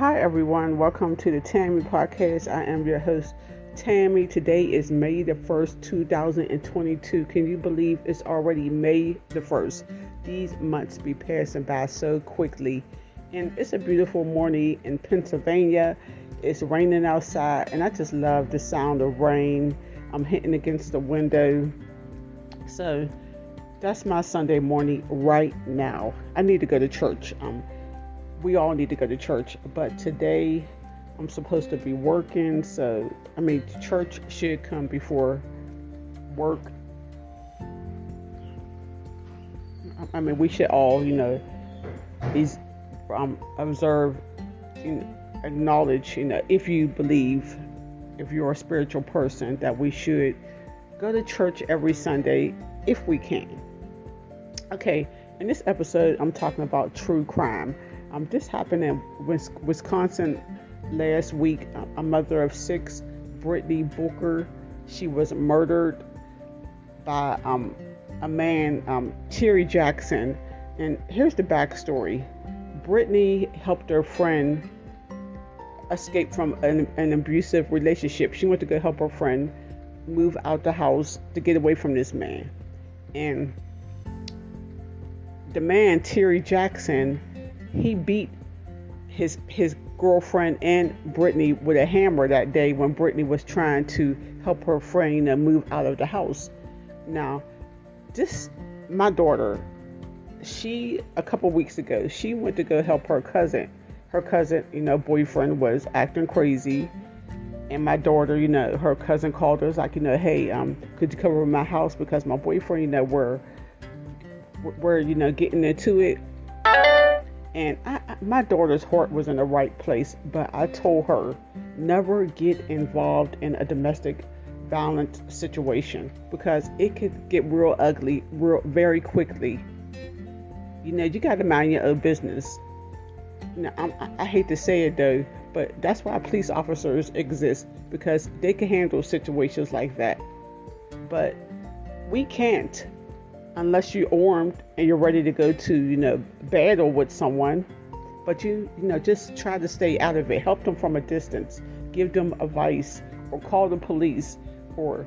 Hi, everyone. Welcome to the Tammy Podcast. I am your host, Tammy. Today is May the 1st, 2022. Can you believe it's already May the 1st? These months be passing by so quickly. And it's a beautiful morning in Pennsylvania. It's raining outside, and I just love the sound of rain. I'm hitting against the window. So that's my Sunday morning right now. I need to go to church. Um, we all need to go to church, but today I'm supposed to be working, so I mean, church should come before work. I mean, we should all, you know, these um, observe, you know, acknowledge, you know, if you believe, if you're a spiritual person, that we should go to church every Sunday if we can. Okay, in this episode, I'm talking about true crime. Um, this happened in Wisconsin last week. A mother of six, Brittany Booker, she was murdered by um, a man, um, Terry Jackson. And here's the backstory Brittany helped her friend escape from an, an abusive relationship. She went to go help her friend move out the house to get away from this man. And the man, Terry Jackson, he beat his his girlfriend and Brittany with a hammer that day when Brittany was trying to help her friend move out of the house. Now, this my daughter, she a couple weeks ago, she went to go help her cousin. Her cousin, you know, boyfriend was acting crazy. And my daughter, you know, her cousin called her, like, you know, hey, um, could you come over my house because my boyfriend, you know, we're we're, you know, getting into it and I, my daughter's heart was in the right place, but I told her never get involved in a domestic violence situation because it could get real ugly real very quickly. You know, you got to mind your own business. Now, I, I hate to say it though, but that's why police officers exist because they can handle situations like that. But we can't unless you're armed and you're ready to go to, you know, battle with someone. But you, you know, just try to stay out of it. Help them from a distance. Give them advice or call the police or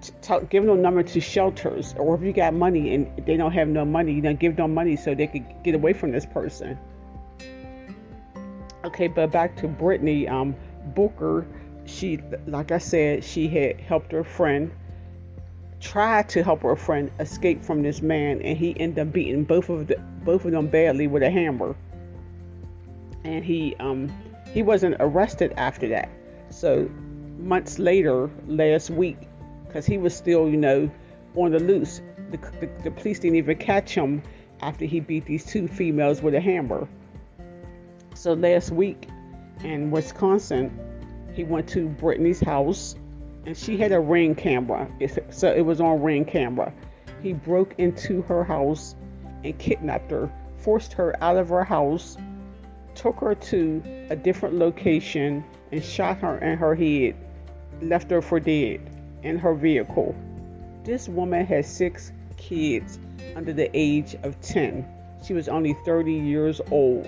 t- give them a number to shelters. Or if you got money and they don't have no money, you know, give them money so they could get away from this person. Okay, but back to Brittany um, Booker. She, like I said, she had helped her friend tried to help her friend escape from this man, and he ended up beating both of the, both of them badly with a hammer. And he um, he wasn't arrested after that. So months later, last week, because he was still you know on the loose, the, the, the police didn't even catch him after he beat these two females with a hammer. So last week in Wisconsin, he went to Brittany's house and she had a ring camera. So it was on ring camera. He broke into her house and kidnapped her, forced her out of her house, took her to a different location, and shot her in her head, left her for dead in her vehicle. This woman had six kids under the age of 10. She was only 30 years old,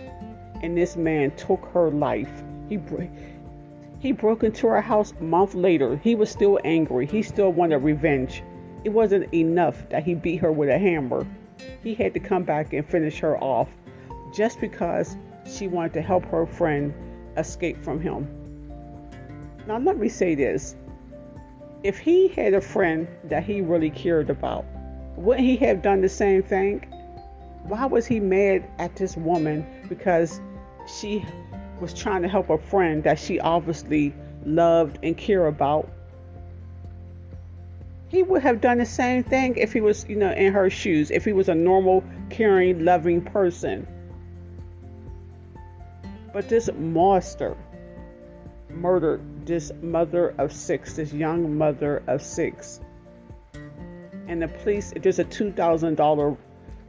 and this man took her life. He he broke into our house a month later. He was still angry. He still wanted revenge. It wasn't enough that he beat her with a hammer. He had to come back and finish her off just because she wanted to help her friend escape from him. Now, let me say this. If he had a friend that he really cared about, wouldn't he have done the same thing? Why was he mad at this woman because she was trying to help a friend that she obviously loved and cared about, he would have done the same thing if he was, you know, in her shoes, if he was a normal, caring, loving person. But this monster murdered this mother of six, this young mother of six. And the police, there's a $2,000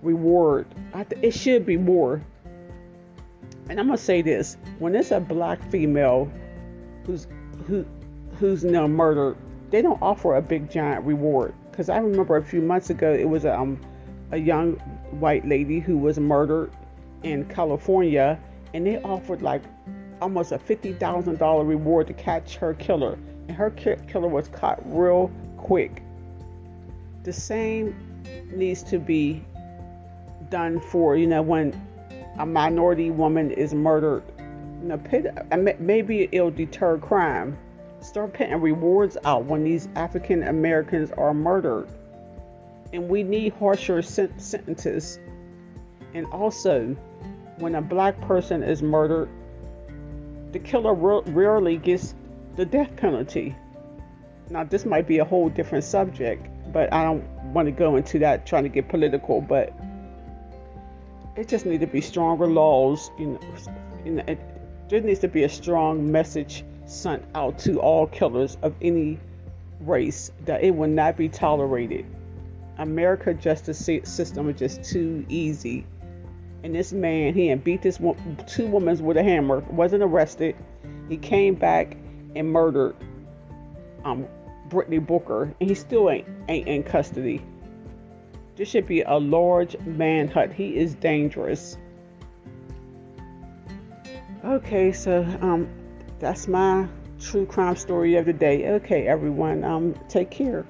reward. It should be more and I'm gonna say this: when it's a black female who's who who's know murdered, they don't offer a big giant reward. Because I remember a few months ago, it was a, um, a young white lady who was murdered in California, and they offered like almost a $50,000 reward to catch her killer. And her killer was caught real quick. The same needs to be done for, you know, when a minority woman is murdered. You know, uh, maybe it'll deter crime. Start putting rewards out when these African Americans are murdered. And we need harsher sentences. And also, when a black person is murdered, the killer rarely gets the death penalty. Now, this might be a whole different subject, but I don't want to go into that trying to get political. But it just needs to be stronger laws. You know, you know it, there needs to be a strong message sent out to all killers of any race that it will not be tolerated. America justice system is just too easy and this man he had beat this two women with a hammer wasn't arrested he came back and murdered um brittany booker and he still ain't ain't in custody this should be a large manhunt. He is dangerous. Okay so um that's my true crime story of the day. Okay everyone um take care